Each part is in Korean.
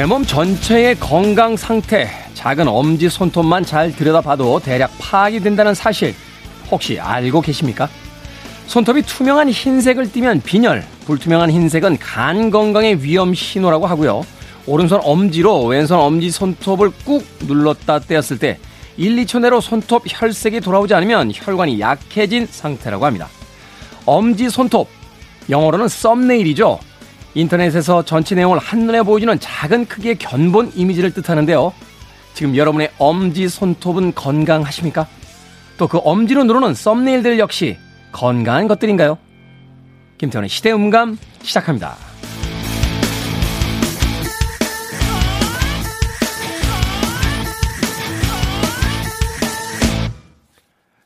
내 몸 전체의 건강 상태, 작은 엄지 손톱만 잘 들여다봐도 대략 파악이 된다는 사실 혹시 알고 계십니까? 손톱이 투명한 흰색을 띠면 빈혈, 불투명한 흰색은 간 건강의 위험 신호라고 하고요. 오른손 엄지로 왼손 엄지 손톱을 꾹 눌렀다 떼었을 때 1, 2초 내로 손톱 혈색이 돌아오지 않으면 혈관이 약해진 상태라고 합니다. 엄지 손톱, 영어로는 썸네일이죠. 인터넷에서 전체 내용을 한눈에 보여주는 작은 크기의 견본 이미지를 뜻하는데요. 지금 여러분의 엄지 손톱은 건강하십니까? 또 그 엄지로 누르는 썸네일들 역시 건강한 것들인가요? 김태원의 시대음감 시작합니다.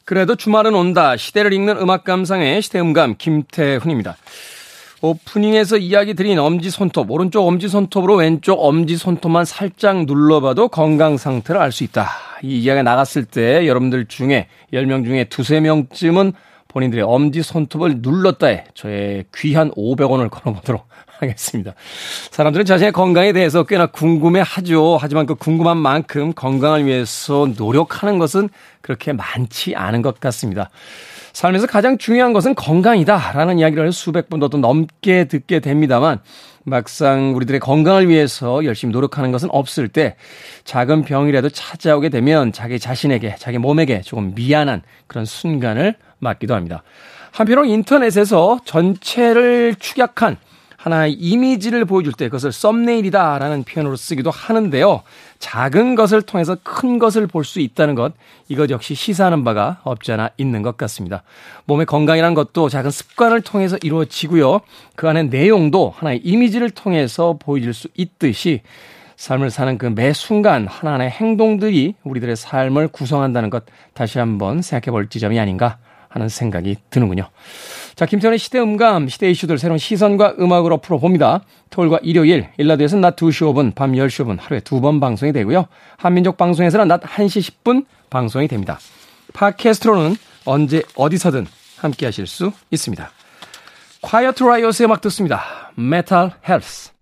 그래도 주말은 온다. 시대를 읽는 음악 감상의 시대음감 김태훈입니다. 오프닝에서 이야기 드린 엄지 손톱, 오른쪽 엄지 손톱으로 왼쪽 엄지 손톱만 살짝 눌러봐도 건강 상태를 알 수 있다. 이 이야기가 나갔을 때 여러분들 중에 10명 중에 두세 명쯤은 본인들의 엄지 손톱을 눌렀다에 저의 귀한 500원을 걸어보도록 하겠습니다. 사람들은 자신의 건강에 대해서 꽤나 궁금해 하죠. 하지만 그 궁금한 만큼 건강을 위해서 노력하는 것은 그렇게 많지 않은 것 같습니다. 삶에서 가장 중요한 것은 건강이다 라는 이야기를 수백 번도 더 넘게 듣게 됩니다만 막상 우리들의 건강을 위해서 열심히 노력하는 것은 없을 때 작은 병이라도 찾아오게 되면 자기 자신에게 자기 몸에게 조금 미안한 그런 순간을 맞기도 합니다. 한편으로 인터넷에서 전체를 축약한 하나의 이미지를 보여줄 때 그것을 썸네일이다라는 표현으로 쓰기도 하는데요. 작은 것을 통해서 큰 것을 볼 수 있다는 것, 이것 역시 시사하는 바가 없지 않아 있는 것 같습니다. 몸의 건강이라는 것도 작은 습관을 통해서 이루어지고요. 그 안에 내용도 하나의 이미지를 통해서 보여질 수 있듯이 삶을 사는 그 매 순간 하나하나의 행동들이 우리들의 삶을 구성한다는 것 다시 한번 생각해 볼 지점이 아닌가 하는 생각이 드는군요. 자, 김태현의 시대 음감, 시대 이슈들 새로운 시선과 음악으로 풀어봅니다. 토요일과 일요일, 일라디오에서는 낮 2시 5분, 밤 10시 5분 하루에 두 번 방송이 되고요. 한민족 방송에서는 낮 1시 10분 방송이 됩니다. 팟캐스트로는 언제 어디서든 함께 하실 수 있습니다. Quiet Riot의 음악 듣습니다. Metal Health.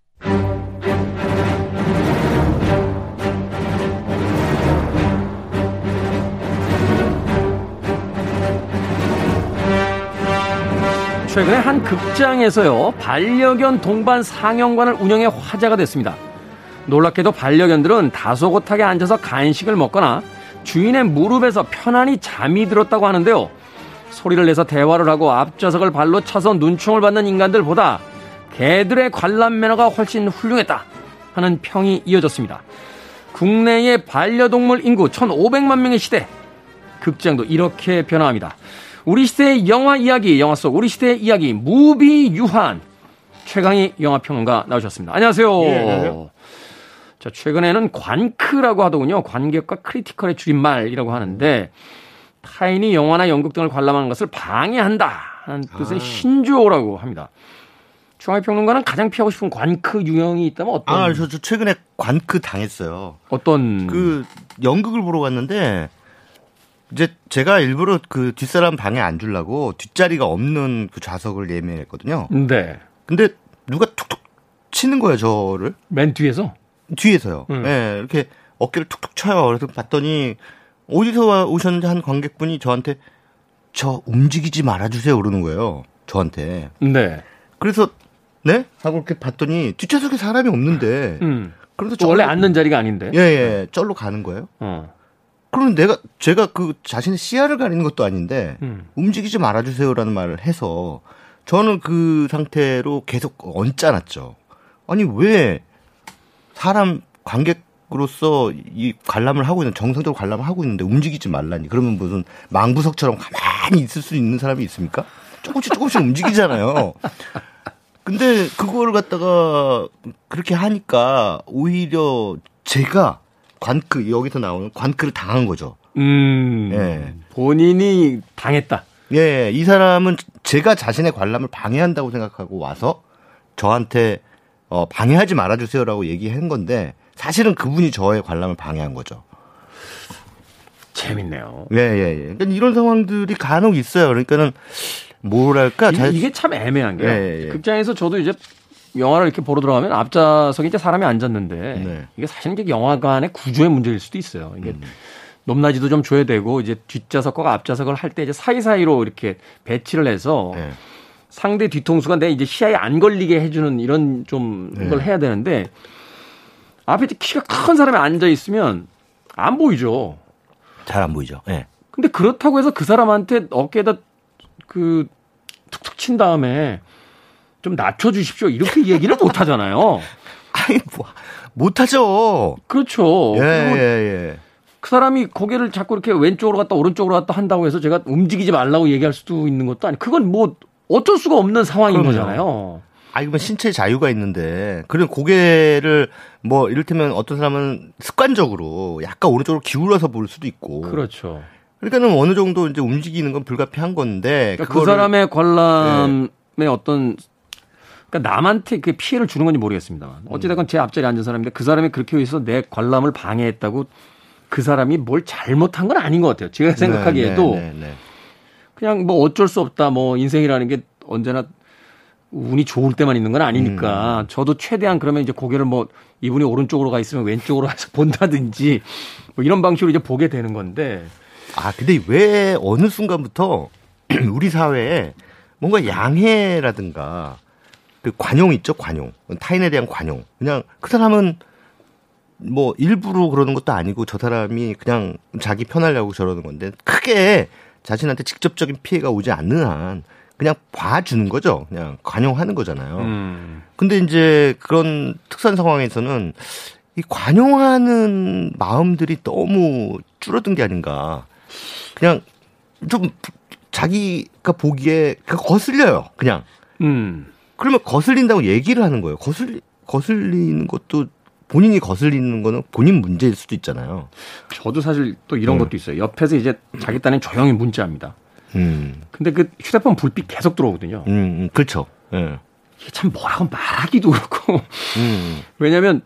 최근에 한 극장에서요, 반려견 동반 상영관을 운영해 화제가 됐습니다. 놀랍게도 반려견들은 다소곳하게 앉아서 간식을 먹거나 주인의 무릎에서 편안히 잠이 들었다고 하는데요. 소리를 내서 대화를 하고 앞좌석을 발로 차서 눈총을 받는 인간들보다 개들의 관람 매너가 훨씬 훌륭했다 하는 평이 이어졌습니다. 국내의 반려동물 인구 1,500만 명의 시대. 극장도 이렇게 변화합니다. 우리 시대의 영화 이야기, 영화 속 우리 시대의 이야기, 무비 유한 최강희 영화평론가 나오셨습니다. 안녕하세요. 예, 안녕하세요. 자, 최근에는 관크라고 하더군요. 관객과 critical의 줄임말이라고 하는데 타인이 영화나 연극 등을 관람하는 것을 방해한다 하는 뜻의 아. 신조어라고 합니다. 중앙의 평론가는 가장 피하고 싶은 관크 유형이 있다면 어떤? 아, 저, 저 최근에 관크 당했어요. 어떤? 그 연극을 보러 갔는데 이제 제가 일부러 그 뒷사람 방에 안 주려고 뒷자리가 없는 그 좌석을 예매했거든요. 네. 근데 누가 툭툭 치는 거예요, 저를. 맨 뒤에서? 뒤에서요. 음. 네, 이렇게 어깨를 툭툭 쳐요. 그래서 봤더니 어디서 오셨는지 한 관객분이 저한테 저 움직이지 말아주세요 그러는 거예요. 저한테. 네. 그래서 네? 하고 이렇게 봤더니 뒷좌석에 사람이 없는데. 음. 그래서 원래 앉는 자리가 아닌데. 예, 예. 쩔로 가는 거예요. 어. 그러면 내가 제가 그 자신의 시야를 가리는 것도 아닌데 음. 움직이지 말아주세요라는 말을 해서 저는 그 상태로 계속 얹자놨죠. 아니 왜 사람 관객으로서 이 관람을 하고 있는 정상적으로 관람을 하고 있는데 움직이지 말라니 그러면 무슨 망부석처럼 가만히 있을 수 있는 사람이 있습니까? 조금씩 조금씩 움직이잖아요. 근데 그거를 갖다가 그렇게 하니까 오히려 제가 관크 여기서 나오는 관크를 당한 거죠. 음. 예. 본인이 당했다. 예, 이 사람은 제가 자신의 관람을 방해한다고 생각하고 와서 저한테 어, 방해하지 말아주세요라고 얘기한 건데 사실은 그분이 저의 관람을 방해한 거죠. 재밌네요. 예, 예, 예. 그러니까 이런 상황들이 간혹 있어요. 그러니까는 뭐랄까. 이, 게참 애매한 게요. 예, 예, 예. 극장에서 저도 이제 영화를 이렇게 보러 들어가면 앞좌석에 이제 사람이 앉았는데 네. 이게 사실은 이제 영화관의 구조의 문제일 수도 있어요. 이게 음. 높낮이도 좀 줘야 되고 이제 뒷좌석과 앞좌석을 할 때 이제 사이사이로 이렇게 배치를 해서 네. 상대 뒤통수가 내 이제 시야에 안 걸리게 해주는 이런 좀 네. 걸 해야 되는데 앞에 키가 큰 사람이 앉아 있으면 안 보이죠. 잘 안 보이죠. 예. 네. 근데 그렇다고 해서 그 사람한테 어깨에다 그 툭툭 친 다음에 좀 낮춰주십시오. 이렇게 얘기를 못 하잖아요. 아니, 뭐, 못 하죠. 그렇죠. 예, 예, 예. 그 사람이 고개를 자꾸 이렇게 왼쪽으로 갔다 오른쪽으로 갔다 한다고 해서 제가 움직이지 말라고 얘기할 수도 있는 것도 아니 그건 뭐 어쩔 수가 없는 상황인 그럼요. 거잖아요. 아, 이건 신체 자유가 있는데, 그런 고개를, 뭐, 이를테면 어떤 사람은 습관적으로 약간 오른쪽으로 기울어서 볼 수도 있고. 그렇죠. 그러니까는 어느 정도 이제 움직이는 건 불가피한 건데. 그러니까 그 사람의 관람의 네. 어떤 그러니까 남한테 그 피해를 주는 건지 모르겠습니다. 어찌됐건 제 앞자리에 앉은 사람인데 그 사람이 그렇게 해서 내 관람을 방해했다고 그 사람이 뭘 잘못한 건 아닌 것 같아요. 제가 네, 생각하기에도 네, 네, 네, 그냥 뭐 어쩔 수 없다. 뭐 인생이라는 게 언제나 운이 좋을 때만 있는 건 아니니까 음. 저도 최대한 그러면 이제 고개를 뭐 이분이 오른쪽으로 가 있으면 왼쪽으로 가서 본다든지 뭐 이런 방식으로 이제 보게 되는 건데 아 근데 왜 어느 순간부터 우리 사회에 뭔가 양해라든가 그 관용 있죠, 관용. 타인에 대한 관용. 그냥 그 사람은 뭐 일부러 그러는 것도 아니고 저 사람이 그냥 자기 편하려고 저러는 건데 크게 자신한테 직접적인 피해가 오지 않는 한 그냥 봐주는 거죠. 그냥 관용하는 거잖아요. 음. 근데 이제 그런 특수한 상황에서는 이 관용하는 마음들이 너무 줄어든 게 아닌가. 그냥 좀 자기가 보기에 거슬려요. 그냥. 음. 그러면 거슬린다고 얘기를 하는 거예요. 거슬 거슬리는 것도 본인이 거슬리는 거는 본인 문제일 수도 있잖아요. 저도 사실 또 이런 음. 것도 있어요. 옆에서 이제 자기 딴엔 조용히 문자합니다. 음. 근데 그 휴대폰 불빛 계속 들어오거든요. 음, 음 그렇죠. 예. 이게 참 뭐라고 말하기도 그렇고. 음. 왜냐면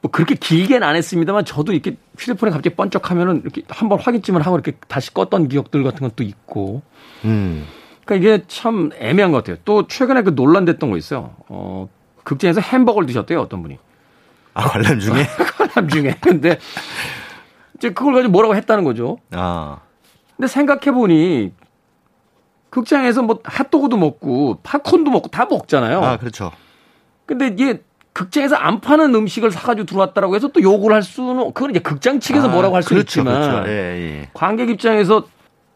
뭐 그렇게 길게는 안 했습니다만 저도 이렇게 휴대폰에 갑자기 번쩍하면은 이렇게 한번 확인쯤을 하고 이렇게 다시 껐던 기억들 같은 것도 있고. 음. 그러니까 이게 참 애매한 것 같아요. 또 최근에 그 논란됐던 거 있어요. 어, 극장에서 햄버거를 드셨대요, 어떤 분이. 아, 관람 중에? 관람 중에. 근데 이제 그걸 가지고 뭐라고 했다는 거죠. 아. 근데 생각해보니 극장에서 뭐 핫도그도 먹고 팝콘도 먹고 다 먹잖아요. 아, 그렇죠. 근데 이게 극장에서 안 파는 음식을 사가지고 들어왔다라고 해서 또 욕을 할 수는 그건 이제 극장 측에서 아, 뭐라고 할수 그렇죠, 있지만 그렇죠. 예, 예. 관객 입장에서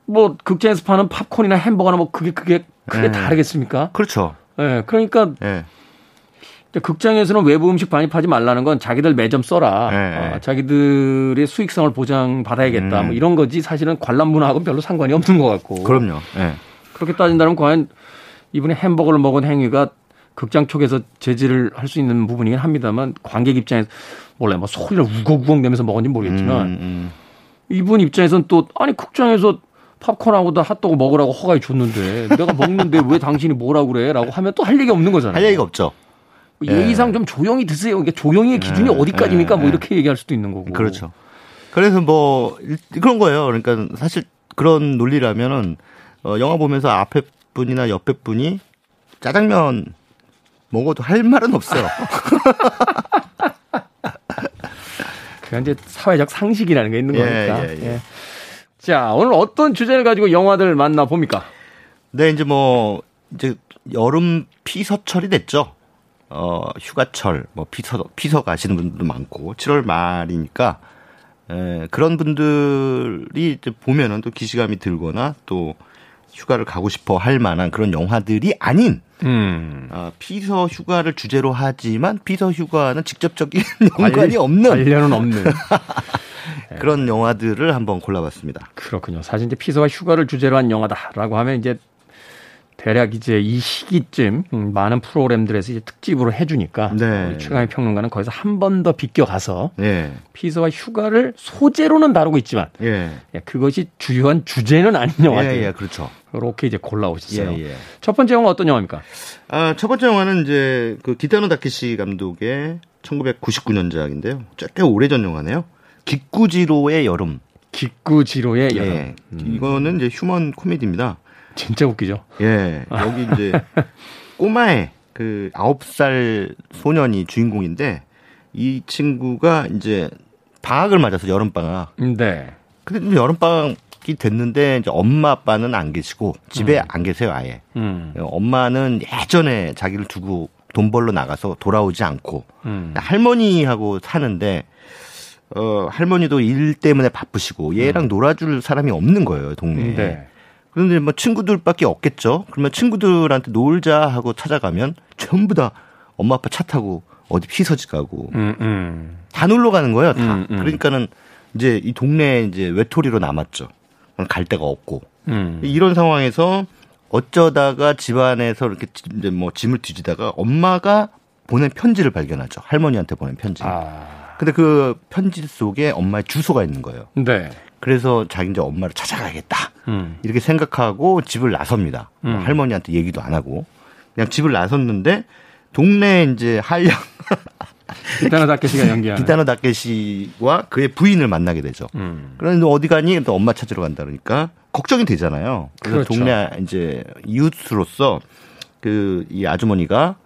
뭐 극장에서 파는 팝콘이나 햄버거나 뭐 그게 그게 크게 예. 다르겠습니까? 그렇죠. 예, 그러니까 예. 극장에서는 외부 음식 반입하지 말라는 건 자기들 매점 써라. 네. 어, 자기들의 수익성을 보장받아야겠다. 음. 뭐 이런 거지 사실은 관람 문화하고는 별로 상관이 없는 것 같고. 그럼요. 네. 그렇게 따진다면 과연 이분이 햄버거를 먹은 행위가 극장 쪽에서 제지를 할 수 있는 부분이긴 합니다만 관객 입장에서 몰라요. 뭐 소리를 우걱우걱 내면서 먹었는지 모르겠지만 음, 음. 이분 입장에서는 또 아니 극장에서 팝콘하고도 핫도그 먹으라고 허가해 줬는데 내가 먹는데 왜 당신이 뭐라고 그래라고 하면 또 할 얘기 없는 거잖아요. 할 얘기가 없죠. 뭐 예의상 좀 조용히 드세요. 이게 조용히의 기준이 예, 어디까지입니까? 뭐 예, 뭐 이렇게 얘기할 수도 있는 거고. 그렇죠. 그래서 뭐 그런 거예요. 그러니까 사실 그런 논리라면은 어, 영화 보면서 앞에 분이나 옆에 분이 짜장면 먹어도 할 말은 없어요. 그건 이제 사회적 상식이라는 게 있는 예, 거니까. 예, 예. 예. 자, 오늘 어떤 주제를 가지고 영화들 만나 봅니까? 네, 이제 뭐 이제 여름 피서철이 됐죠. 어, 휴가철, 뭐, 피서, 피서 가시는 분들도 많고, 7월 말이니까, 에, 그런 분들이 이제 보면은 또 기시감이 들거나 또 휴가를 가고 싶어 할 만한 그런 영화들이 아닌, 음. 어, 피서 휴가를 주제로 하지만 피서 휴가는 직접적인 연관이 없는. 관련은 없는. 그런 영화들을 한번 골라봤습니다. 그렇군요. 사실 이제 피서와 휴가를 주제로 한 영화다라고 하면 이제 대략 이제 이 시기쯤 음, 많은 프로그램들에서 이제 특집으로 해주니까 네. 최강의 평론가는 거기서 한 번 더 비껴가서 네. 피서와 휴가를 소재로는 다루고 있지만 예. 예. 그것이 주요한 주제는 아닌 영화들. 예, 예, 그렇죠. 그렇게 이제 골라오셨어요. 예, 예. 첫 번째 영화 어떤 영화입니까? 아, 첫 번째 영화는 이제 그 기타노 다케시 감독의 1999년작인데요. 꽤 오래전 영화네요. 기꾸지로의 여름. 기꾸지로의 여름. 예. 음. 이거는 이제 휴먼 코미디입니다. 진짜 웃기죠. 예. 여기 이제 꼬마의 그 아홉 살 소년이 주인공인데 이 친구가 이제 방학을 맞아서 여름 방학. 네. 근데 여름 방학이 됐는데 이제 엄마 아빠는 안 계시고 집에 음. 안 계세요 아예. 음. 엄마는 예전에 자기를 두고 돈 벌러 나가서 돌아오지 않고 음. 할머니하고 사는데 어 할머니도 일 때문에 바쁘시고 얘랑 음. 놀아줄 사람이 없는 거예요 동네에. 네. 그런데 뭐 친구들밖에 없겠죠. 그러면 친구들한테 놀자 하고 찾아가면 전부 다 엄마 아빠 차 타고 어디 피서지 가고 음, 음. 다 놀러 가는 거예요. 다. 음, 음. 그러니까는 이제 이 동네에 이제 외톨이로 남았죠. 갈 데가 없고 음. 이런 상황에서 어쩌다가 집안에서 이렇게 이제 뭐 짐을 뒤지다가 엄마가 보낸 편지를 발견하죠. 할머니한테 보낸 편지. 아. 근데 그 편지 속에 엄마의 주소가 있는 거예요. 네. 그래서 자기 이제 엄마를 찾아가야겠다. 음. 이렇게 생각하고 집을 나섭니다. 음. 할머니한테 얘기도 안 하고 그냥 집을 나섰는데 동네 이제 한량 기타노 다케시가 연기하는 기타노 다케시와 그의 부인을 만나게 되죠. 음. 그런데 어디 가니? 또 엄마 찾으러 간다 그러니까 걱정이 되잖아요. 그래서 그렇죠. 동네 이제 이웃으로서 그 이 아주머니가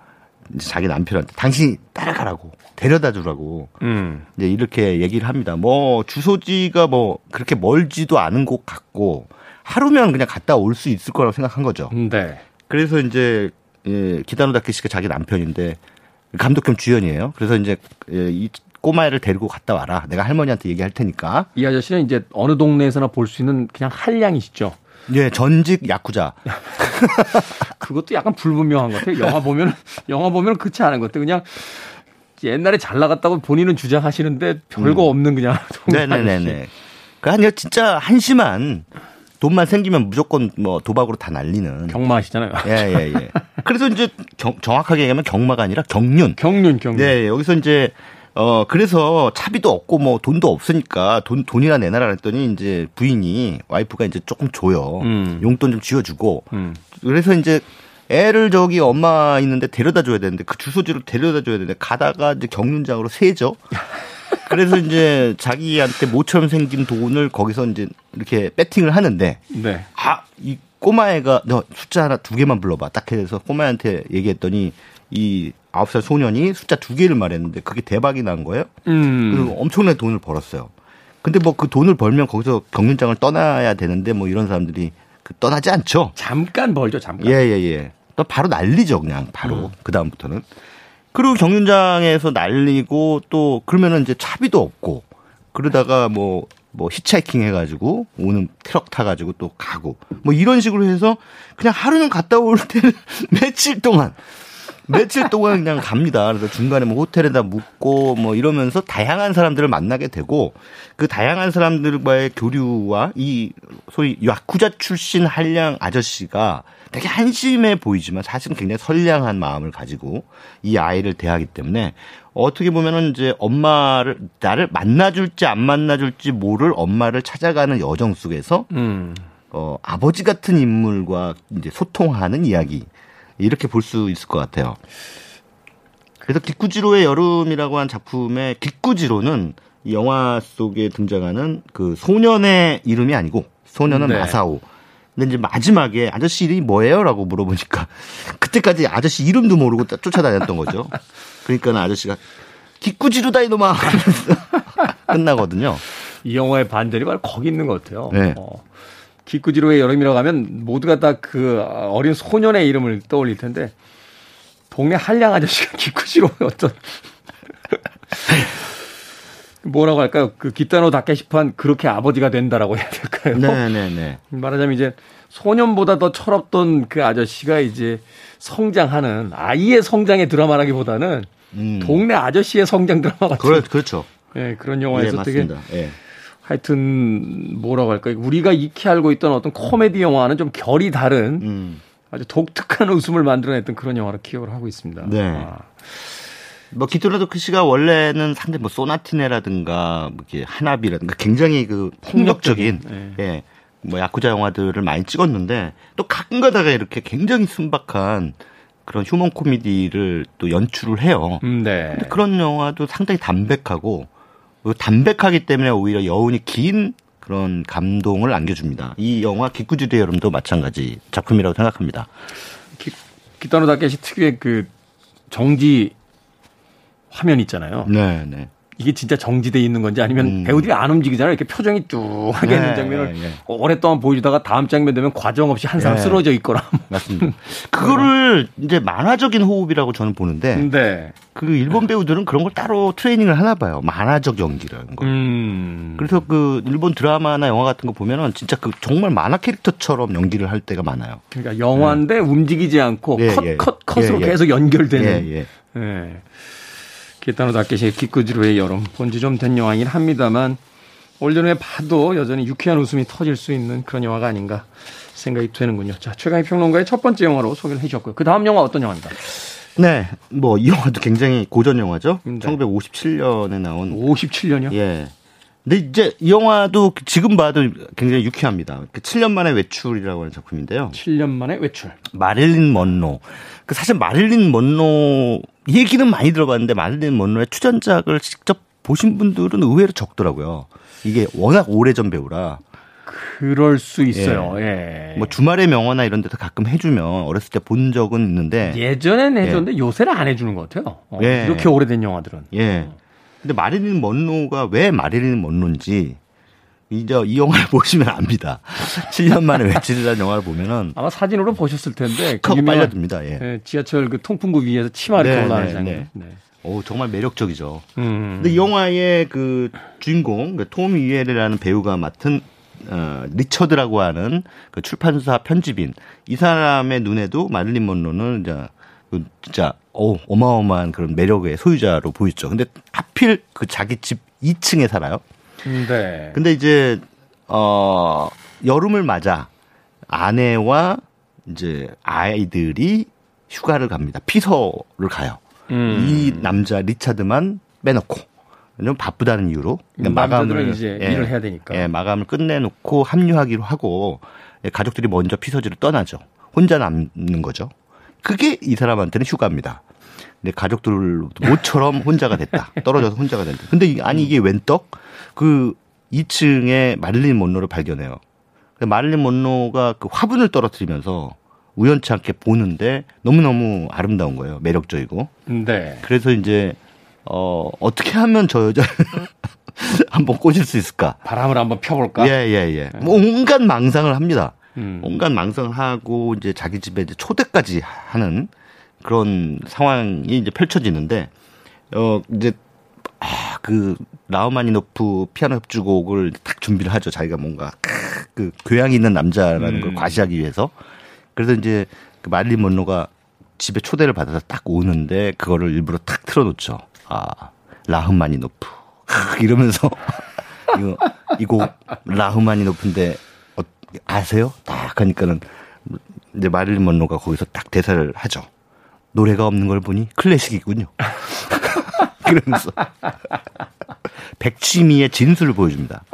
자기 남편한테 당신이 따라가라고 데려다 주라고 음. 이제 이렇게 얘기를 합니다. 뭐 주소지가 뭐 그렇게 멀지도 않은 곳 같고 하루면 그냥 갔다 올 수 있을 거라고 생각한 거죠. 네. 그래서 이제 예, 기다노 다케시가 자기 남편인데 감독 겸 주연이에요. 그래서 이제 예, 이 꼬마애를 데리고 갔다 와라. 내가 할머니한테 얘기할 테니까. 이 아저씨는 이제 어느 동네에서나 볼 수 있는 그냥 한량이시죠. 예, 전직 야쿠자. 그것도 약간 불분명한 것 같아요. 영화 보면 영화 보면 그렇지 않은 것 같아요. 그냥 옛날에 잘 나갔다고 본인은 주장하시는데 별거 음. 없는 그냥. 네네네네. 그 아니요 진짜 한심한 돈만 생기면 무조건 뭐 도박으로 다 날리는. 경마하시잖아요. 예, 예, 예. 그래서 이제 경, 정확하게 얘기하면 경마가 아니라 경륜. 경륜, 경륜. 네, 여기서 이제 어, 그래서 차비도 없고 뭐 돈도 없으니까 돈, 돈이나 내놔라 했더니 이제 부인이 와이프가 이제 조금 줘요. 음. 용돈 좀 쥐어주고. 음. 그래서 이제 애를 저기 엄마 있는데 데려다 줘야 되는데 그 주소지로 데려다 줘야 되는데 가다가 이제 경륜장으로 세죠. 그래서 이제 자기한테 모처럼 생긴 돈을 거기서 이제 이렇게 배팅을 하는데 네. 아, 이 꼬마애가 너 숫자 하나 두 개만 불러봐. 딱 해서 꼬마애한테 얘기했더니 이 아홉 살 소년이 숫자 두 개를 말했는데 그게 대박이 난 거예요. 음. 그리고 엄청난 돈을 벌었어요. 근데 뭐 그 돈을 벌면 거기서 경륜장을 떠나야 되는데 뭐 이런 사람들이 그 떠나지 않죠. 잠깐 벌죠, 잠깐. 예, 예, 예. 또 바로 날리죠, 그냥 바로. 음. 그다음부터는. 그리고 경륜장에서 날리고 또 그러면은 이제 차비도 없고 그러다가 뭐뭐 뭐 히치하이킹 해가지고 오는 트럭 타가지고 또 가고 뭐 이런 식으로 해서 그냥 하루는 갔다 올 때는 며칠 동안 며칠 동안 그냥 갑니다. 그래서 중간에 뭐 호텔에다 묵고 뭐 이러면서 다양한 사람들을 만나게 되고 그 다양한 사람들과의 교류와 이 소위 야쿠자 출신 한량 아저씨가 되게 한심해 보이지만 사실은 굉장히 선량한 마음을 가지고 이 아이를 대하기 때문에 어떻게 보면은 이제 엄마를 나를 만나줄지 안 만나줄지 모를 엄마를 찾아가는 여정 속에서 음. 어 아버지 같은 인물과 이제 소통하는 이야기 이렇게 볼 수 있을 것 같아요. 그래서 기쿠지로의 여름이라고 한 작품의 기쿠지로는 이 영화 속에 등장하는 그 소년의 이름이 아니고 소년은 네. 마사오. 근데 이제 마지막에 아저씨 이름이 뭐예요?라고 물어보니까 그때까지 아저씨 이름도 모르고 쫓아다녔던 거죠. 그러니까 아저씨가 기꾸지루다 이놈아 끝나거든요. 이 영화의 반전이 바로 거기 있는 것 같아요. 네. 어. 기꾸지로의 여름이라고 하면 모두가 다 그 어린 소년의 이름을 떠올릴 텐데 동네 한량 아저씨가 기꾸지로의 어떤 뭐라고 할까요? 그 기타노 다케시판 그렇게 아버지가 된다라고 해야 될까요? 네네네. 네, 네. 말하자면 이제 소년보다 더 철없던 그 아저씨가 이제 성장하는 아이의 성장의 드라마라기보다는 음. 동네 아저씨의 성장 드라마 같은. 그렇, 그렇죠. 네, 그런 영화에서 네, 되게 네. 하여튼 뭐라고 할까요? 우리가 익히 알고 있던 어떤 코미디 영화는 좀 결이 다른 음. 아주 독특한 웃음을 만들어냈던 그런 영화로 기억을 하고 있습니다. 네. 아. 뭐 기토라도 그 씨가 원래는 상당히 뭐 소나티네라든가 뭐 이렇게 하나비라든가 굉장히 그 폭력적인, 폭력적인 네. 예. 뭐 야쿠자 영화들을 많이 찍었는데 또 가끔가다가 이렇게 굉장히 순박한 그런 휴먼 코미디를 또 연출을 해요. 음, 네. 근데 그런 영화도 상당히 담백하고 담백하기 때문에 오히려 여운이 긴 그런 감동을 안겨줍니다. 이 영화 기쿠지대 여름도 마찬가지 작품이라고 생각합니다. 기, 기타노 다케시 특유의 그 정지 화면 있잖아요. 네, 네. 이게 진짜 정지돼 있는 건지 아니면 음. 배우들이 안 움직이잖아요. 이렇게 표정이 뚜하게 네, 있는 장면을 네, 네. 오랫동안 보여주다가 다음 장면 되면 과정 없이 한 사람 네. 쓰러져 있거나. 맞습니다. 그거를 이제 만화적인 호흡이라고 저는 보는데. 네. 그 일본 배우들은 그런 걸 따로 트레이닝을 하나 봐요. 만화적 연기라는 거. 음. 그래서 그 일본 드라마나 영화 같은 거 보면은 진짜 그 정말 만화 캐릭터처럼 연기를 할 때가 많아요. 그러니까 영화인데 네. 움직이지 않고 예, 컷, 예. 컷, 컷으로 예, 예. 계속 연결되는. 예, 예. 예. 기타노 다케시의 기쿠지로의 여름 본지 좀 된 영화이긴 합니다만 올 여름에 봐도 여전히 유쾌한 웃음이 터질 수 있는 그런 영화가 아닌가 생각이 되는군요. 자, 최강희 평론가의 첫 번째 영화로 소개를 해 주셨고요. 그 다음 영화 어떤 영화입니까? 네, 뭐 이 영화도 굉장히 고전 영화죠. 네. 1957년에 나온 57년이요? 예. 근데 이제 이 영화도 지금 봐도 굉장히 유쾌합니다. 7년 그 만에 외출이라고 하는 작품인데요. 7년 만에 외출. 마릴린 먼로. 그 사실 마릴린 먼로 얘기는 많이 들어봤는데 마릴린 먼로의 추전작을 직접 보신 분들은 의외로 적더라고요. 이게 워낙 오래전 배우라. 그럴 수 있어요. 예. 예. 뭐 주말의 명언이나 이런 데서 가끔 해주면 어렸을 때 본 적은 있는데 예전엔 해줬는데 예. 요새는 안 해주는 것 같아요. 어, 예. 이렇게 오래된 영화들은. 예. 근데 마릴린 먼로가 왜 마릴린 먼로인지 이제 이 영화를 보시면 압니다. 7년 만에 외출이라는 영화를 보면은 아마 사진으로 보셨을 텐데 그 빨려듭니다. 예. 네, 지하철 그 통풍구 위에서 치마 이렇게 네, 올라가는 네, 장면. 네. 네. 오 정말 매력적이죠. 음. 근데 이 영화의 그 주인공 그톰 위에르라는 배우가 맡은 어, 리처드라고 하는 그 출판사 편집인 이 사람의 눈에도 마릴린 먼로는 이제 그 진짜 어 어마어마한 그런 매력의 소유자로 보였죠. 근데 하필 그 자기 집 2층에 살아요. 네. 근데 이제 어 여름을 맞아 아내와 이제 아이들이 휴가를 갑니다. 피서를 가요. 음. 이 남자 리차드만 빼놓고 좀 바쁘다는 이유로 음, 마감을 이제 예, 일을 해야 되니까 예, 마감을 끝내놓고 합류하기로 하고 예, 가족들이 먼저 피서지를 떠나죠. 혼자 남는 거죠. 그게 이 사람한테는 휴가입니다. 근데 가족들 모처럼 혼자가 됐다. 떨어져서 혼자가 된다. 근데 아니 이게 웬 떡? 그 2층에 마릴린 먼로를 발견해요. 마릴린 먼로가 그 화분을 떨어뜨리면서 우연치 않게 보는데 너무너무 아름다운 거예요. 매력적이고. 네. 그래서 이제 어 어떻게 하면 저 여자를 한번 꼬실 수 있을까? 바람을 한번 펴볼까? 예, 예, 예. 뭐 온갖 망상을 합니다. 음. 온갖 망상을 하고 이제 자기 집에 이제 초대까지 하는 그런 상황이 이제 펼쳐지는데 어 이제 아, 그 라우마니노프 피아노 협주곡을 딱 준비를 하죠. 자기가 뭔가 그 교양이 있는 남자라는 음. 걸 과시하기 위해서. 그래서 이제 그 마릴린 먼로가 집에 초대를 받아서 딱 오는데 그거를 일부러 탁 틀어놓죠. 아 라흐마니노프 이러면서 이거 이곡 라흐마니노프인데 어, 아세요? 딱 하니까는 이제 마릴린 먼로가 거기서 딱 대사를 하죠. 노래가 없는 걸 보니 클래식이군요. 그러면서 백치미의 진수를 보여줍니다.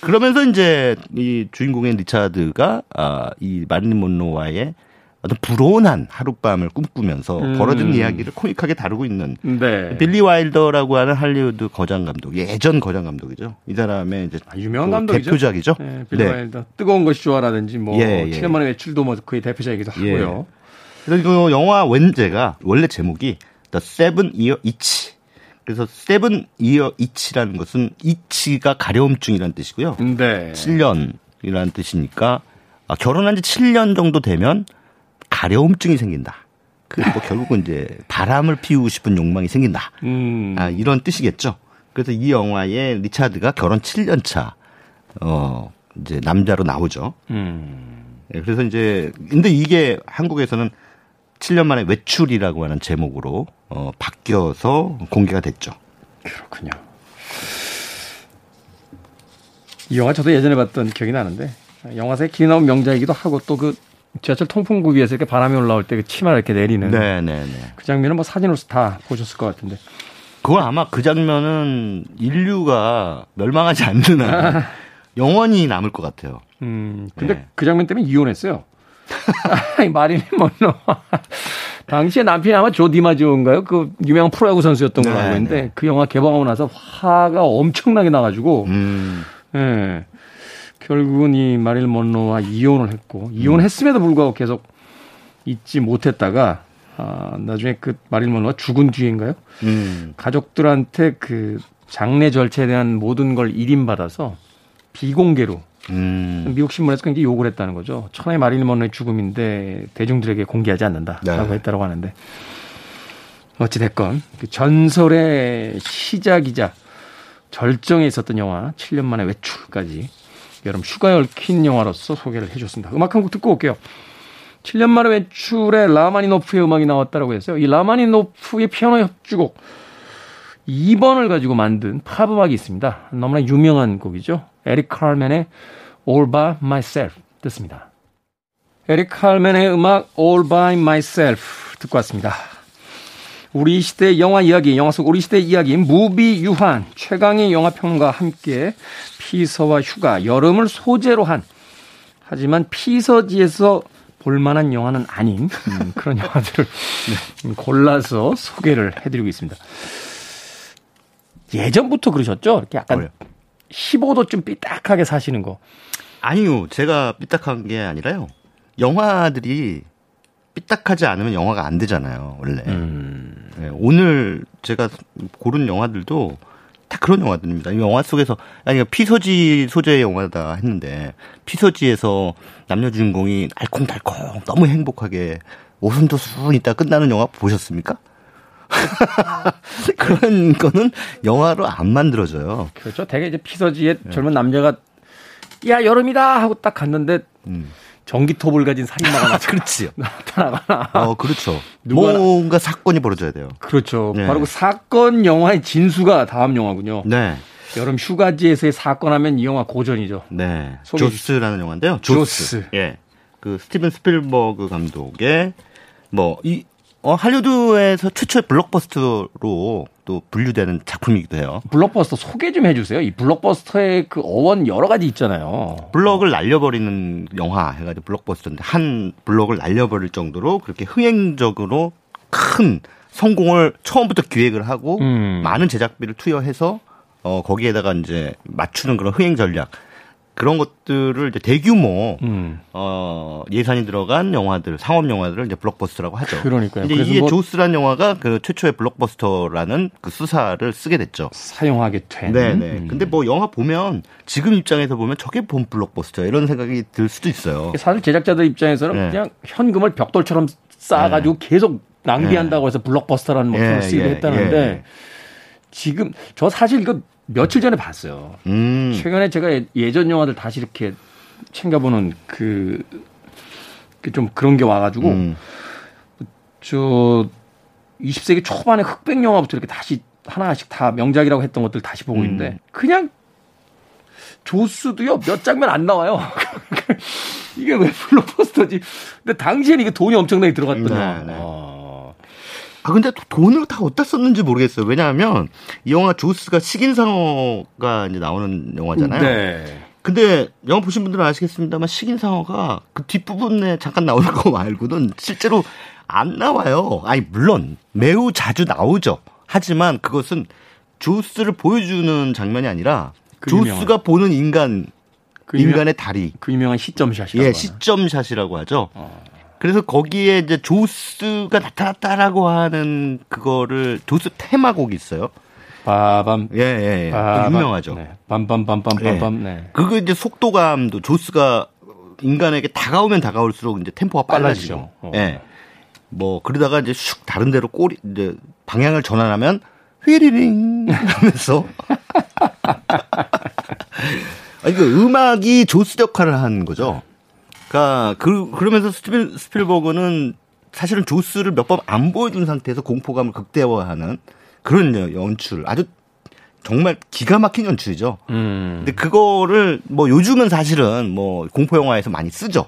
그러면서 이제 이 주인공의 리차드가 아, 이 마릴린 몬로와의 어떤 불온한 하룻밤을 꿈꾸면서 음. 벌어진 이야기를 코믹하게 다루고 있는 네. 빌리 와일더라고 하는 할리우드 거장 감독 예전 거장 감독이죠. 이 사람의 이제 아, 유명한 감독이죠. 대표작이죠. 네, 빌리 네. 와일더 뜨거운 것이 좋아라든지 뭐 예, 예. 7년 만에 외출도 뭐 그의 대표작이기도 예. 하고요. 예. 그래서 이 영화 원제가 원래 제목이 The Seven Year Itch. 그래서 Seven Year Itch라는 것은 이치가 가려움증이라는 뜻이고요. 네. 7년이라는 뜻이니까 아, 결혼한 지 7년 정도 되면 가려움증이 생긴다. 그뭐 결국은 이제 바람을 피우고 싶은 욕망이 생긴다. 음. 아, 이런 뜻이겠죠. 그래서 이 영화에 리차드가 결혼 7년 차, 어, 이제 남자로 나오죠. 음. 네, 그래서 이제, 근데 이게 한국에서는 7년 만에 외출이라고 하는 제목으로 어, 바뀌어서 공개가 됐죠. 그렇군요. 이 영화 저도 예전에 봤던 기억이 나는데 영화사에 길 나온 명작이기도 하고 또 그 지하철 통풍구 위에서 이렇게 바람이 올라올 때 그 치마를 이렇게 내리는 네네네. 네, 네. 그 장면은 뭐 사진으로서 다 보셨을 것 같은데 그건 아마 그 장면은 인류가 멸망하지 않는 한 영원히 남을 것 같아요. 음, 근데 네. 그 장면 때문에 이혼했어요. 마릴린 먼로. 당시에 남편이 아마 조 디마지오인가요? 그 유명한 프로야구 선수였던 걸로 알고 네, 있는데 네. 그 영화 개봉하고 나서 화가 엄청나게 나가지고 음. 예. 결국은 이 마릴 먼로와 이혼을 했고 이혼했음에도 불구하고 계속 잊지 못했다가 아, 나중에 그 마릴 먼로가 죽은 뒤인가요? 음. 가족들한테 그 장례 절차에 대한 모든 걸 일임 받아서 비공개로 음. 미국 신문에서 굉장히 욕을 했다는 거죠. 천하의 마릴린 먼로의 죽음인데 대중들에게 공개하지 않는다라고 네. 했다고 하는데 어찌 됐건 그 전설의 시작이자 절정에 있었던 영화 7년 만에 외출까지 여름 휴가에 얽힌 영화로서 소개를 해줬습니다. 음악 한 곡 듣고 올게요. 7년 만에 외출에 라마니노프의 음악이 나왔다라고 했어요. 이 라마니노프의 피아노 협주곡 2번을 가지고 만든 팝 음악이 있습니다. 너무나 유명한 곡이죠. 에릭 칼맨의 All By Myself 듣습니다. 에릭 칼맨의 음악 All By Myself 듣고 왔습니다. 우리 시대 영화 이야기, 영화 속 우리 시대 이야기, 무비 유한, 최강의 영화평론가와 함께 피서와 휴가, 여름을 소재로 한, 하지만 피서지에서 볼만한 영화는 아닌 음, 그런 영화들을 네. 골라서 소개를 해드리고 있습니다. 예전부터 그러셨죠? 이렇게 약간 뭐요? 15도 좀 삐딱하게 사시는 거. 아니요. 제가 삐딱한 게 아니라요. 영화들이 삐딱하지 않으면 영화가 안 되잖아요, 원래. 음. 네, 오늘 제가 고른 영화들도 다 그런 영화들입니다. 이 영화 속에서 아니 피서지 소재의 영화다 했는데 피서지에서 남녀 주인공이 알콩달콩 너무 행복하게 오순도순 있다 끝나는 영화 보셨습니까? 그런 거는 영화로 안 만들어져요. 그렇죠. 되게 이제 피서지에 네. 젊은 남자가 야 여름이다 하고 딱 갔는데 음. 전기톱을 가진 살인마가 나타 그렇지요. 나타나거나. 어, 그렇죠. 뭔가 사건이 벌어져야 돼요. 그렇죠. 네. 바로 그 사건 영화의 진수가 다음 영화군요. 네. 여름 휴가지에서의 사건 하면 이 영화 고전이죠. 네. 조스라는 영화인데요. 조스. 조스. 예. 그 스티븐 스필버그 감독의 뭐 이 어, 할리우드에서 최초의 블록버스터로 또 분류되는 작품이기도 해요. 블록버스터 소개 좀 해주세요. 이 블록버스터의 그 어원 여러 가지 있잖아요. 블록을 날려버리는 영화 해가지고 블록버스터인데 한 블록을 날려버릴 정도로 그렇게 흥행적으로 큰 성공을 처음부터 기획을 하고 음. 많은 제작비를 투여해서 어 거기에다가 이제 맞추는 그런 흥행 전략 그런 것들을 이제 대규모 음. 어 예산이 들어간 영화들 상업 영화들을 이제 블록버스터라고 하죠. 그러니까요. 이제 이게 뭐 조스란 영화가 그 최초의 블록버스터라는 그 수사를 쓰게 됐죠. 사용하게 된. 네, 네. 음. 근데 뭐 영화 보면 지금 입장에서 보면 저게 본 블록버스터 이런 생각이 들 수도 있어요. 사실 제작자들 입장에서는 네. 그냥 현금을 벽돌처럼 쌓아가지고 네. 계속 낭비한다고 해서 블록버스터라는 목표를 예, 쓰기도 예, 했다는데 예. 지금 저 사실 이거 며칠 전에 봤어요. 음. 최근에 제가 예, 예전 영화들 다시 이렇게 챙겨보는 그, 그좀 그런 게 와가지고, 음. 저, 20세기 초반에 흑백 영화부터 이렇게 다시 하나씩 다 명작이라고 했던 것들 다시 보고 음. 있는데, 그냥 조수도요, 몇 장면 안 나와요. 이게 왜 블록버스터지? 근데 당시에는 이게 돈이 엄청나게 들어갔던 네, 네. 어. 아 근데 돈을 다 어디다 썼는지 모르겠어요. 왜냐하면 이 영화 조스가 식인상어가 이제 나오는 영화잖아요. 네. 근데 영화 보신 분들은 아시겠습니다만 식인상어가 그 뒷부분에 잠깐 나오는 거 말고는 실제로 안 나와요. 아니 물론 매우 자주 나오죠. 하지만 그것은 조스를 보여주는 장면이 아니라 그 조스가 유명한. 보는 인간 그 인간의 다리. 그 유명한 시점샷이라고. 예, 시점샷이라고 하죠. 어. 그래서 거기에 이제 조스가 나타났다라고 하는 그거를 조스 테마곡이 있어요. 빠밤. 예, 예, 예. 빠밤. 유명하죠. 네. 빰빰빰빰빰빰. 예. 네. 그거 이제 속도감도 조스가 인간에게 다가오면 다가올수록 이제 템포가 빨라지죠. 어. 예. 뭐 그러다가 이제 슉 다른 데로 꼬리 이제 방향을 전환하면 휘리링 하면서 아니 그 음악이 조스 역할을 한 거죠. 그러니까 그 그러면서 스티븐 스필버그는 사실은 조스를 몇 번 안 보여준 상태에서 공포감을 극대화하는 그런 연출 아주 정말 기가 막힌 연출이죠. 음. 근데 그거를 뭐 요즘은 사실은 뭐 공포 영화에서 많이 쓰죠.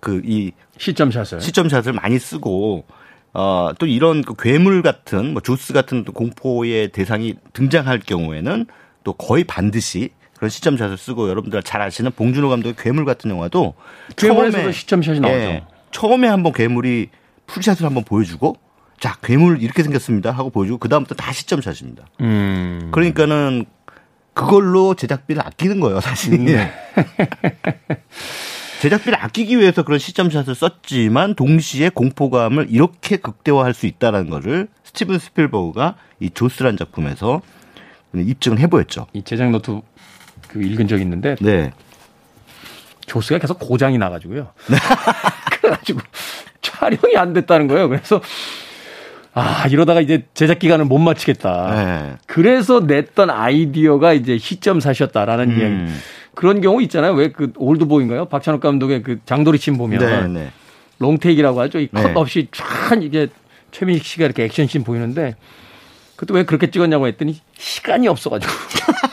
그 이 시점샷을 시점샷을 많이 쓰고 어 또 이런 그 괴물 같은 뭐 조스 같은 또 공포의 대상이 등장할 경우에는 또 거의 반드시 그런 시점샷을 쓰고 여러분들 잘 아시는 봉준호 감독의 괴물 같은 영화도 괴물에서도 시점샷이 나오죠. 예, 처음에 한번 괴물이 풀샷을 한번 보여주고 자 괴물 이렇게 생겼습니다 하고 보여주고 그 다음부터 다 시점샷입니다. 음. 그러니까는 그걸로 제작비를 아끼는 거예요 사실. 음. 네. 제작비를 아끼기 위해서 그런 시점샷을 썼지만 동시에 공포감을 이렇게 극대화할 수 있다는 것을 스티븐 스필버그가 이 조스란 작품에서 입증을 해보였죠. 이 제작 노트 그 읽은 적 있는데 네. 조스가 계속 고장이 나가지고요. 그래가지고 촬영이 안 됐다는 거예요. 그래서 아 이러다가 이제 제작 기간을 못 마치겠다. 네. 그래서 냈던 아이디어가 이제 시점샷이었다라는 음. 이야기. 그런 경우 있잖아요. 왜 그 올드보이인가요? 박찬욱 감독의 그 장도리 씬 보면 네, 네. 롱테이크라고 하죠. 이컷 네. 없이 쫙 이게 최민식 씨가 이렇게 액션씬 보이는데 그것도 왜 그렇게 찍었냐고 했더니 시간이 없어가지고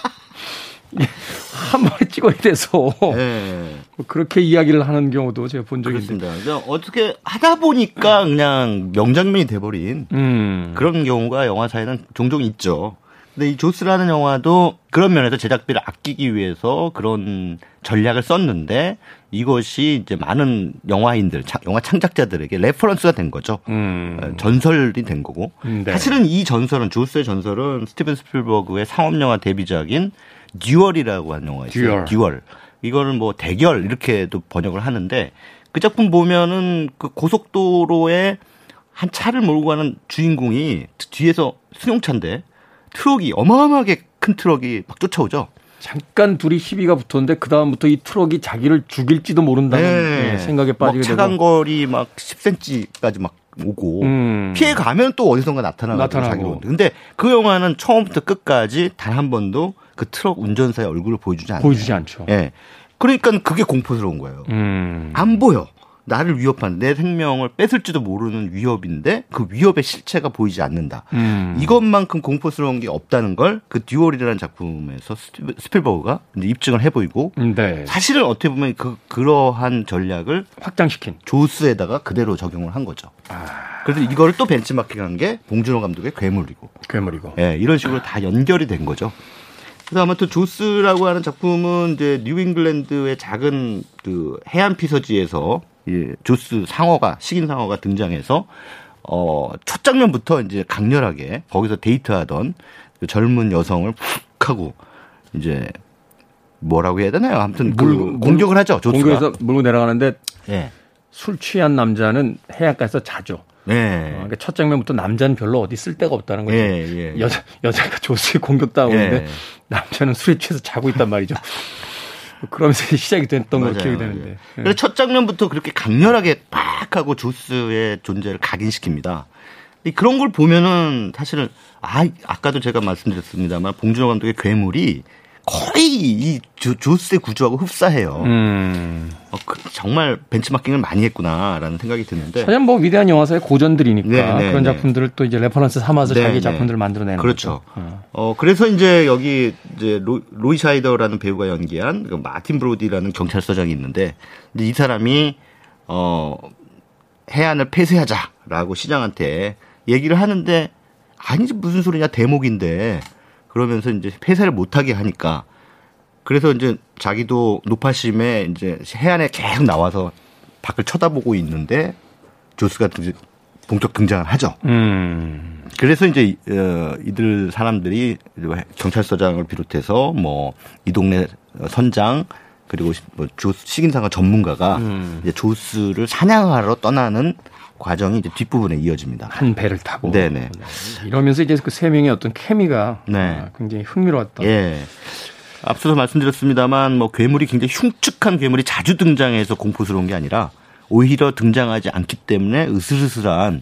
한 번에 찍어야 돼서 네. 그렇게 이야기를 하는 경우도 제가 본 적이 있습니다. 어떻게 하다 보니까 그냥 명장면이 돼버린 음. 그런 경우가 영화사에는 종종 있죠. 근데 이 조스라는 영화도 그런 면에서 제작비를 아끼기 위해서 그런 전략을 썼는데 이것이 이제 많은 영화인들, 영화 창작자들에게 reference가 된 거죠. 음. 어, 전설이 된 거고. 음, 네. 사실은 이 전설은 조스의 전설은 스티븐 스필버그의 상업 영화 데뷔작인 Duel이라고 하는 영화 있어요. Duel. Duel. 이거를 뭐 대결 이렇게도 번역을 하는데 그 작품 보면은 그 고속도로에 한 차를 몰고 가는 주인공이 뒤에서 승용차인데 트럭이 어마어마하게 큰 트럭이 막 쫓아오죠. 잠깐 둘이 시비가 붙었는데 그 다음부터 이 트럭이 자기를 죽일지도 모른다는 네. 네 생각에 빠지게 되고 차간거리 막 10cm까지 막 오고 음. 피해 가면 또 어디선가 나타나고 나타나고. 근데 그 영화는 처음부터 끝까지 단 한 번도 그 트럭 운전사의 얼굴을 보여주지 않아요. 보여주지 않죠. 예. 네. 그러니까 그게 공포스러운 거예요. 음. 안 보여. 나를 위협한 내 생명을 뺏을지도 모르는 위협인데 그 위협의 실체가 보이지 않는다. 음. 이것만큼 공포스러운 게 없다는 걸 그 Duel이라는 작품에서 스필버그가 입증을 해보이고 음, 네. 사실은 어떻게 보면 그 그러한 전략을 확장시킨 조스에다가 그대로 적용을 한 거죠. 아. 그래서 이거를 또 벤치마킹한 게 봉준호 감독의 괴물이고. 괴물이고. 예, 네, 이런 식으로 다 연결이 된 거죠. 그래서 아무튼 조스라고 하는 작품은 이제 뉴잉글랜드의 작은 그 해안 피서지에서 예, 조스 상어가 식인 상어가 등장해서 어, 첫 장면부터 이제 강렬하게 거기서 데이트하던 그 젊은 여성을 푹 하고 이제 뭐라고 해야 되나요? 아무튼 그 물, 공격을 하죠. 조스가. 공격해서 물고 내려가는데 예. 술 취한 남자는 해안가에서 자죠. 네. 어, 그러니까 첫 장면부터 남자는 별로 어디 쓸 데가 없다는 거죠. 예, 예. 여자 여자가 조스에 공격당하는데 예. 남자는 술에 취해서 자고 있단 말이죠. 그러면서 시작이 됐던 걸 기억이 되는데. 예. 그래서 첫 장면부터 그렇게 강렬하게 팍 하고 조스의 존재를 각인시킵니다. 그런 걸 보면은 사실은 아 아까도 제가 말씀드렸습니다만 봉준호 감독의 괴물이 거의 이 조, 조스의 구조하고 흡사해요. 음. 어, 그, 정말 벤치마킹을 많이 했구나라는 생각이 드는데. 사실 뭐 위대한 영화사의 고전들이니까 네, 네, 그런 네. 작품들을 또 이제 reference 삼아서 네, 자기 네. 작품들을 만들어내는 그렇죠. 어. 어. 그래서 이제 여기 이제 로, 로이 샤이더라는 배우가 연기한 그 마틴 브로디라는 경찰서장이 있는데 이 사람이 어 해안을 폐쇄하자라고 시장한테 얘기를 하는데 아니지 무슨 소리냐 대목인데 그러면서 이제 폐쇄를 못하게 하니까 그래서 이제 자기도 노파심에 이제 해안에 계속 나와서 밖을 쳐다보고 있는데 조스가 본격 등장을 하죠. 음. 그래서 이제 어, 이들 사람들이 경찰서장을 비롯해서 뭐 이 동네 선장 그리고 뭐 조스 식인상가 전문가가 음. 이제 조스를 사냥하러 떠나는 과정이 이제 뒷부분에 이어집니다. 한 배를 타고. 네네. 네. 이러면서 이제 그 세 명의 어떤 케미가 네. 아, 굉장히 흥미로웠던. 예. 앞서서 말씀드렸습니다만 뭐 괴물이 굉장히 흉측한 괴물이 자주 등장해서 공포스러운 게 아니라 오히려 등장하지 않기 때문에 으슬으슬한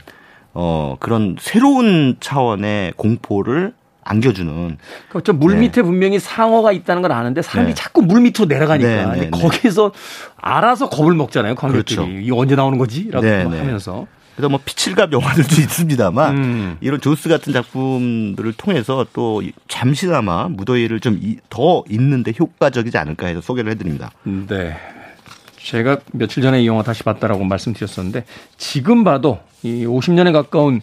어 그런 새로운 차원의 공포를 안겨주는. 그렇죠. 물 네. 밑에 분명히 상어가 있다는 걸 아는데 사람이 네. 자꾸 물 밑으로 내려가니까 네, 네, 네. 거기서 알아서 겁을 먹잖아요. 관객들이 그렇죠. 이 언제 나오는 거지?라고 네, 하면서. 그래서 뭐 피칠갑 영화들도 있습니다만 음. 이런 조스 같은 작품들을 통해서 또 잠시나마 무더위를 좀 더 있는데 효과적이지 않을까 해서 소개를 해드립니다. 네. 제가 며칠 전에 이 영화 다시 봤다라고 말씀드렸었는데 지금 봐도 이 50년에 가까운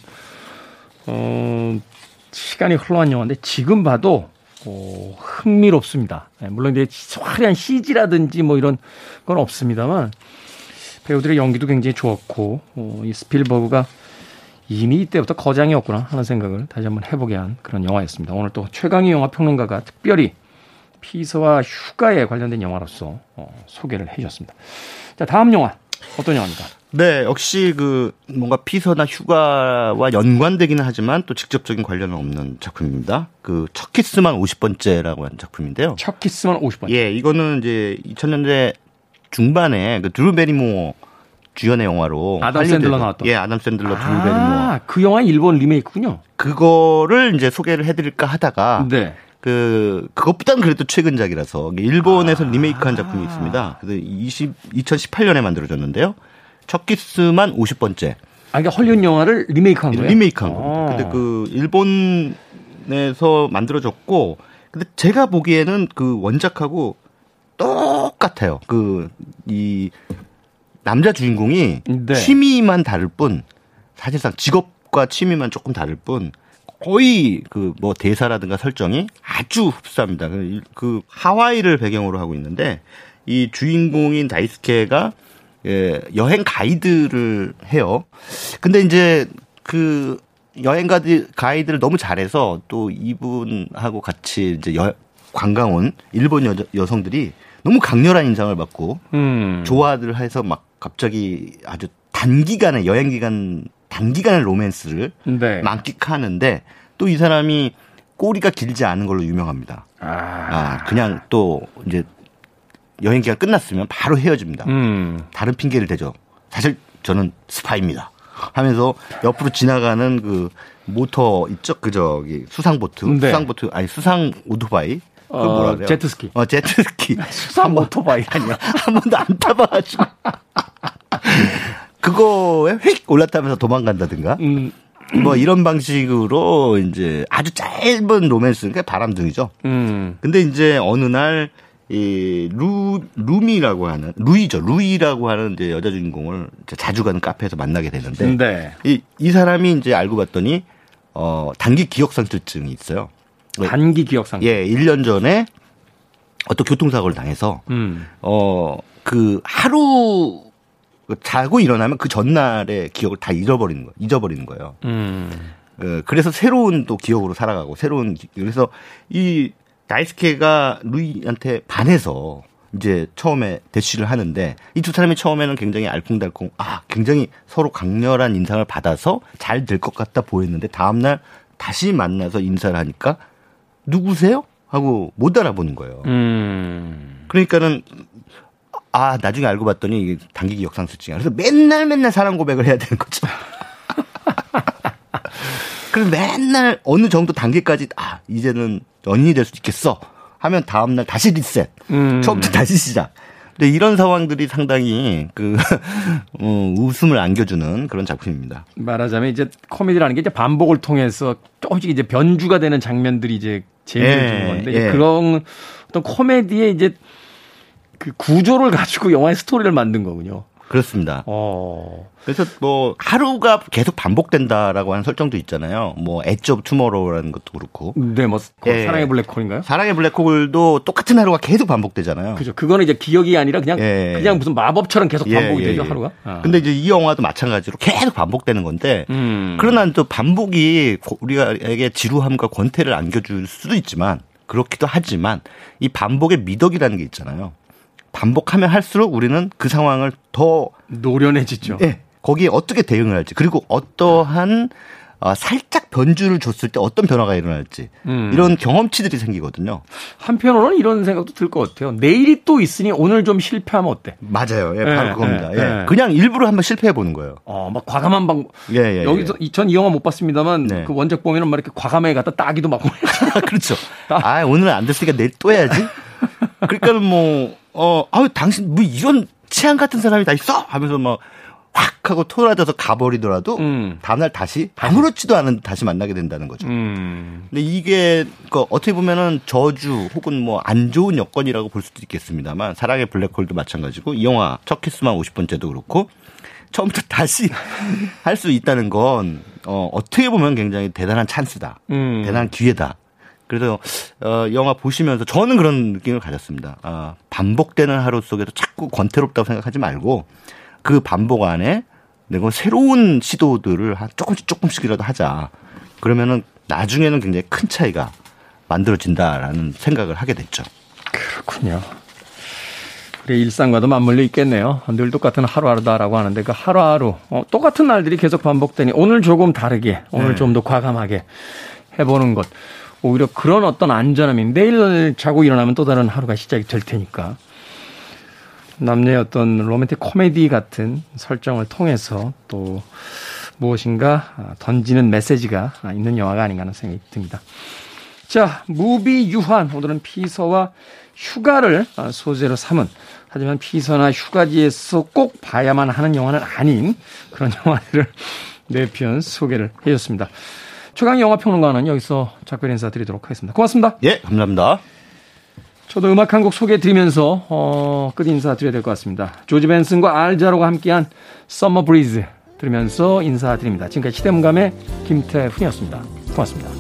어 시간이 흘러간 영화인데 지금 봐도 어, 흥미롭습니다. 네, 물론 이제 화려한 CG라든지 뭐 이런 건 없습니다만 배우들의 연기도 굉장히 좋았고 어, 이 스필버그가 이미 이때부터 거장이었구나 하는 생각을 다시 한번 해보게 한 그런 영화였습니다. 오늘 또 최강희 영화 평론가가 특별히 피서와 휴가에 관련된 영화로서 어, 소개를 해주셨습니다. 자, 다음 영화 어떤 영화입니까? 네, 역시 그 뭔가 피서나 휴가와 연관되기는 하지만 또 직접적인 관련은 없는 작품입니다. 그 첫 키스만 50번째라고 하는 작품인데요. 첫 키스만 50번째. 예, 이거는 이제 2000년대 중반에 그 드루 배리모어 주연의 영화로 아담 샌들러 나왔던. 예, 아담 샌들러 아, 드루 배리모어. 그 영화 일본 리메이크군요. 그거를 이제 소개를 해 드릴까 하다가 네. 그 그것보다는 그래도 최근작이라서 일본에서 아. 리메이크한 작품이 있습니다. 그래서 20 2018년에 만들어졌는데요. 첫 키스만 50번째. 아, 그러니까 헐리우드 영화를 리메이크한 거예요? 리메이크한 겁니다. 근데 그 일본에서 만들어졌고, 근데 제가 보기에는 그 원작하고 똑같아요. 그 이 남자 주인공이 네. 취미만 다를 뿐, 사실상 직업과 취미만 조금 다를 뿐, 거의 그 뭐 대사라든가 설정이 아주 흡사합니다. 그, 그 하와이를 배경으로 하고 있는데 이 주인공인 다이스케가 예, 여행 가이드를 해요. 근데 이제 그 여행 가이드 가이드를 너무 잘해서 또 이분하고 같이 이제 여, 관광 온 일본 여, 여성들이 너무 강렬한 인상을 받고 음. 좋아를 해서 막 갑자기 아주 단기간에 여행 기간 단기간의 로맨스를 네. 만끽하는데 또 이 사람이 꼬리가 길지 않은 걸로 유명합니다. 아. 아, 그냥 또 이제 여행 기간 끝났으면 바로 헤어집니다. 음. 다른 핑계를 대죠. 사실 저는 스파입니다. 하면서 옆으로 지나가는 그 모터 있죠? 그 저기 수상보트, 네. 수상보트 아니 수상 오토바이. 그 어, 뭐라 그래요? 제트스키. 어, 제트스키. 수상 오토바이 아니야. 한 번도 안 타봐가지고. 그거에 휙 올라타면서 도망간다든가. 음. 뭐 이런 방식으로 이제 아주 짧은 로맨스, 그러니까 바람둥이죠. 음. 근데 이제 어느 날, 이, 루, 루미라고 하는, 루이죠. 루이라고 하는 이제 여자 주인공을 이제 자주 가는 카페에서 만나게 되는데. 네. 이, 이 사람이 이제 알고 봤더니, 어, 단기 기억 상실증이 있어요. 단기 기억상. 예, 1년 전에 어떤 교통사고를 당해서, 음. 어, 그 하루 자고 일어나면 그 전날의 기억을 다 잃어버리는 거예요. 잊어버리는 거예요. 음. 어, 그래서 새로운 또 기억으로 살아가고 새로운 기- 그래서 이 다이스케가 루이한테 반해서 이제 처음에 대시를 하는데 이 두 사람이 처음에는 굉장히 알콩달콩 아 굉장히 서로 강렬한 인상을 받아서 잘 될 것 같다 보였는데 다음날 다시 만나서 인사를 하니까 누구세요? 하고 못 알아보는 거예요. 음. 그러니까는 아 나중에 알고 봤더니 이게 단기 기억 상실증이야. 그래서 맨날 맨날 사랑 고백을 해야 되는 거죠. 그래서 맨날 어느 정도 단계까지 아 이제는 연인이 될 수 있겠어 하면 다음 날 다시 리셋. 음. 처음부터 다시 시작. 근데 이런 상황들이 상당히 그 어, 웃음을 안겨주는 그런 작품입니다. 말하자면 이제 코미디라는 게 이제 반복을 통해서 조금씩 이제 변주가 되는 장면들이 이제 재미를 예, 주는 건데 예. 그런 어떤 코미디의 이제 그 구조를 가지고 영화의 스토리를 만든 거군요. 그렇습니다. 어. 그래서 뭐 하루가 계속 반복된다라고 하는 설정도 있잖아요. 뭐 Edge of Tomorrow라는 것도 그렇고. 네, 뭐그 예. 사랑의 블랙홀인가요? 사랑의 블랙홀도 똑같은 하루가 계속 반복되잖아요. 그죠. 그거는 이제 기억이 아니라 그냥 예. 그냥 무슨 마법처럼 계속 예, 반복이 예, 되죠 예. 하루가. 아. 근데 이제 이 영화도 마찬가지로 계속 반복되는 건데 음. 그러나 또 반복이 고- 우리에게 지루함과 권태를 안겨줄 수도 있지만 그렇기도 하지만 이 반복의 미덕이라는 게 있잖아요. 반복하면 할수록 우리는 그 상황을 더 노련해지죠. 예, 거기에 어떻게 대응을 할지 그리고 어떠한 어, 살짝 변주를 줬을 때 어떤 변화가 일어날지 음. 이런 경험치들이 생기거든요. 한편으로는 이런 생각도 들 것 같아요. 내일이 또 있으니 오늘 좀 실패하면 어때? 맞아요. 예, 바로 예, 그겁니다. 예, 예. 예. 그냥 일부러 한번 실패해 보는 거예요. 어, 막 과감한 방법. 예, 예, 여기서 전 이 영화 못 봤습니다만 네. 그 원작 보면은 막 이렇게 과감하게 갖다 따기도 막 그렇죠. 아, 오늘은 안 됐으니까 내일 또 해야지. 그러니까는 뭐, 어, 아유, 당신 뭐 이런 치안 같은 사람이 다 있어? 하면서 막, 확 하고 토라져서 가버리더라도, 음. 다음날 다시, 아무렇지도 않은 다시 만나게 된다는 거죠. 음. 근데 이게, 그, 어떻게 보면은 저주 혹은 뭐 안 좋은 여건이라고 볼 수도 있겠습니다만, 사랑의 블랙홀도 마찬가지고, 이 영화, 첫 키스만 50번째도 그렇고, 처음부터 다시 할 수 있다는 건, 어, 어떻게 보면 굉장히 대단한 찬스다. 음. 대단한 기회다. 그래서 어, 영화 보시면서 저는 그런 느낌을 가졌습니다. 아, 반복되는 하루 속에서 자꾸 권태롭다고 생각하지 말고 그 반복 안에 내가 새로운 시도들을 한 조금씩 조금씩이라도 하자. 그러면은 나중에는 굉장히 큰 차이가 만들어진다라는 생각을 하게 됐죠. 그렇군요. 우리 일상과도 맞물려 있겠네요. 늘 똑같은 하루하루다라고 하는데 그 하루하루 어, 똑같은 날들이 계속 반복되니 오늘 조금 다르게 오늘 네. 좀더 과감하게 해보는 것 오히려 그런 어떤 안전함이 내일 자고 일어나면 또 다른 하루가 시작이 될 테니까 남녀의 어떤 로맨틱 코미디 같은 설정을 통해서 또 무엇인가 던지는 메시지가 있는 영화가 아닌가 하는 생각이 듭니다. 자, 무비 유한. 오늘은 피서와 휴가를 소재로 삼은 하지만 피서나 휴가지에서 꼭 봐야만 하는 영화는 아닌 그런 영화들을 네 편 소개를 해줬습니다. 최강 영화평론가는 여기서 작별 인사드리도록 하겠습니다. 고맙습니다. 예, 감사합니다. 저도 음악 한 곡 소개해드리면서 어, 끝 인사드려야 될 것 같습니다. 조지 벤슨과 알 자로가 함께한 Summer Breeze 들으면서 인사드립니다. 지금까지 시대음감의 김태훈이었습니다. 고맙습니다.